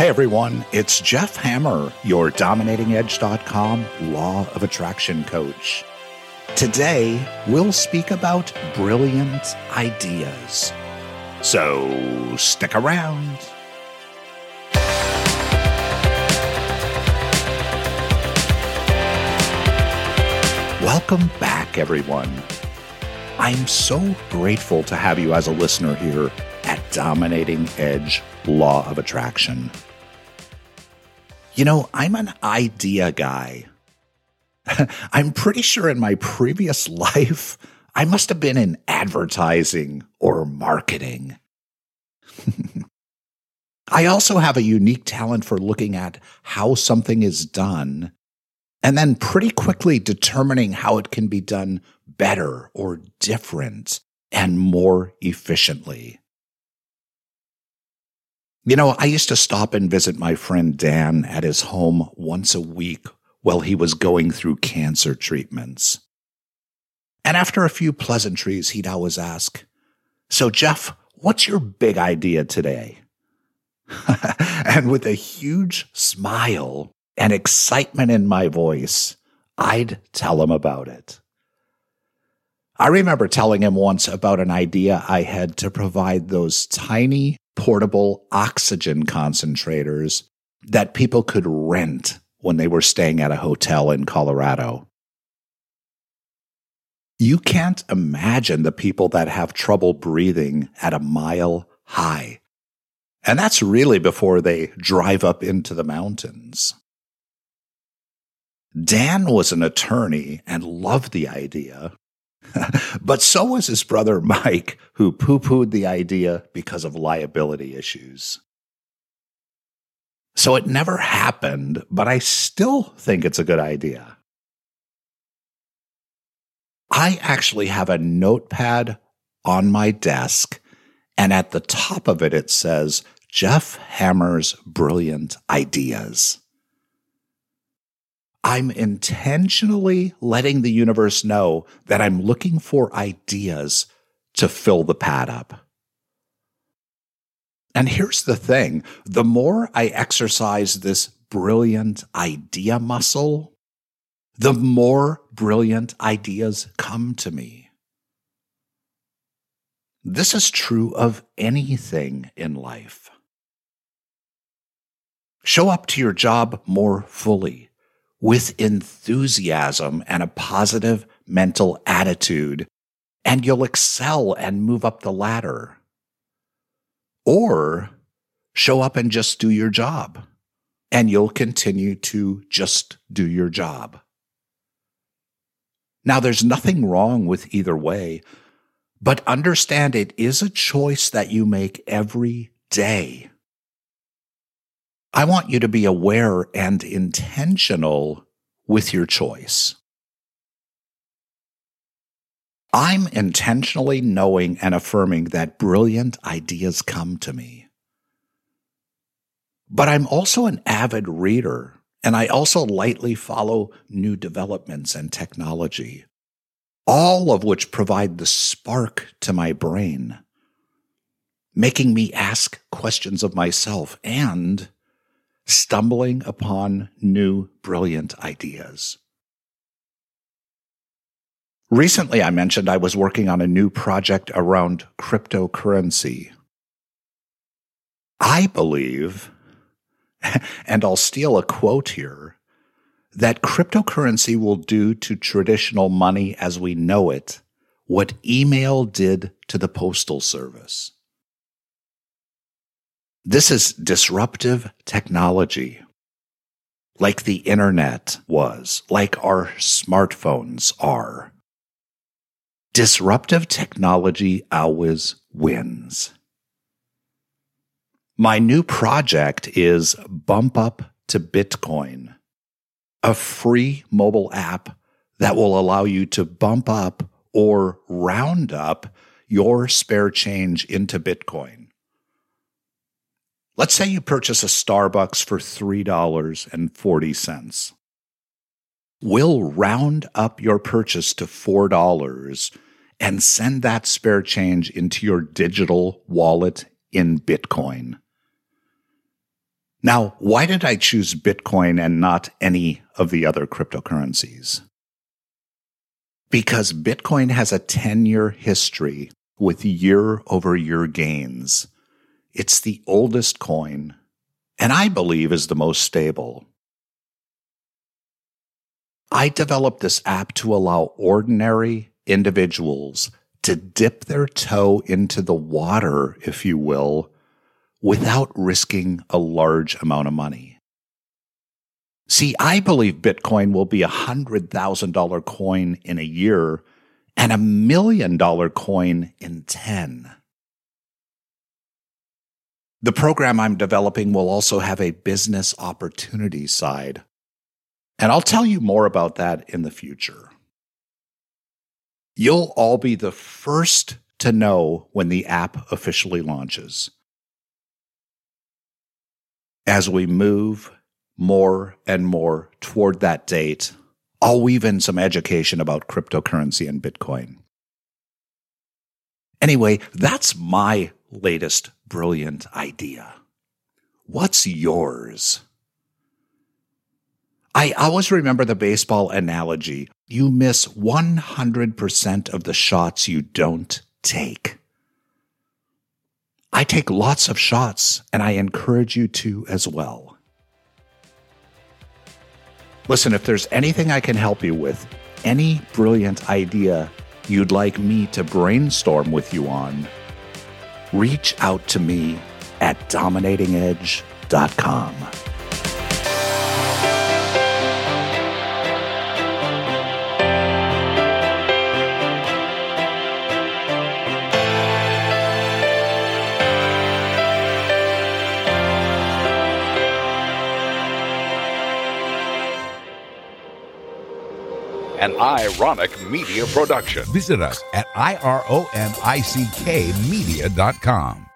Hey everyone, it's Jeff Hammer, your dominatingedge.com law of attraction coach. Today, we'll speak about brilliant ideas. So stick around. Welcome back, everyone. I'm so grateful to have you as a listener here at Dominating Edge Law of Attraction. You know, I'm an idea guy. I'm pretty sure in my previous life, I must have been in advertising or marketing. I also have a unique talent for looking at how something is done and then pretty quickly determining how it can be done better or different and more efficiently. You know, I used to stop and visit my friend Dan at his home once a week while he was going through cancer treatments. And after a few pleasantries, he'd always ask, So, Jeff, what's your big idea today? and with a huge smile and excitement in my voice, I'd tell him about it. I remember telling him once about an idea I had to provide those tiny portable oxygen concentrators that people could rent when they were staying at a hotel in Colorado. You can't imagine the people that have trouble breathing at a mile high. And that's really before they drive up into the mountains. Dan was an attorney and loved the idea, but so was his brother Mike, who poo pooed the idea because of liability issues. So it never happened, but I still think it's a good idea. I actually have a notepad on my desk, and at the top of it, it says Jeff Hammer's Brilliant Ideas. I'm intentionally letting the universe know that I'm looking for ideas to fill the pad up. And here's the thing the more I exercise this brilliant idea muscle, the more brilliant ideas come to me. This is true of anything in life. Show up to your job more fully with enthusiasm and a positive mental attitude, and you'll excel and move up the ladder. Or show up and just do your job, and you'll continue to just do your job. Now, there's nothing wrong with either way, but understand it is a choice that you make every day. I want you to be aware and intentional with your choice. I'm intentionally knowing and affirming that brilliant ideas come to me. But I'm also an avid reader, and I also lightly follow new developments and technology, all of which provide the spark to my brain, making me ask questions of myself and stumbling upon new brilliant ideas. Recently, I mentioned I was working on a new project around cryptocurrency. I believe, and I'll steal a quote here, that cryptocurrency will do to traditional money as we know it what email did to the postal service. This is disruptive technology, like the internet was, like our smartphones are. Disruptive technology always wins. My new project is Bump Up to Bitcoin, a free mobile app that will allow you to bump up or round up your spare change into Bitcoin. Let's say you purchase a Starbucks for $3.40. We'll round up your purchase to $4 and send that spare change into your digital wallet in Bitcoin. Now, why did I choose Bitcoin and not any of the other cryptocurrencies? Because Bitcoin has a 10 year history with year over year gains. It's the oldest coin, and I believe is the most stable. I developed this app to allow ordinary individuals to dip their toe into the water, if you will, without risking a large amount of money. See, I believe Bitcoin will be a $100,000 coin in a year and a million dollar coin in 10. The program I'm developing will also have a business opportunity side. And I'll tell you more about that in the future. You'll all be the first to know when the app officially launches. As we move more and more toward that date, I'll weave in some education about cryptocurrency and Bitcoin. Anyway, that's my latest brilliant idea. What's yours? I always remember the baseball analogy. You miss 100% of the shots you don't take. I take lots of shots, and I encourage you to as well. Listen, if there's anything I can help you with, any brilliant idea you'd like me to brainstorm with you on, reach out to me at dominatingedge.com. an ironic media production. Visit us at IROMICK ironickmedia.com.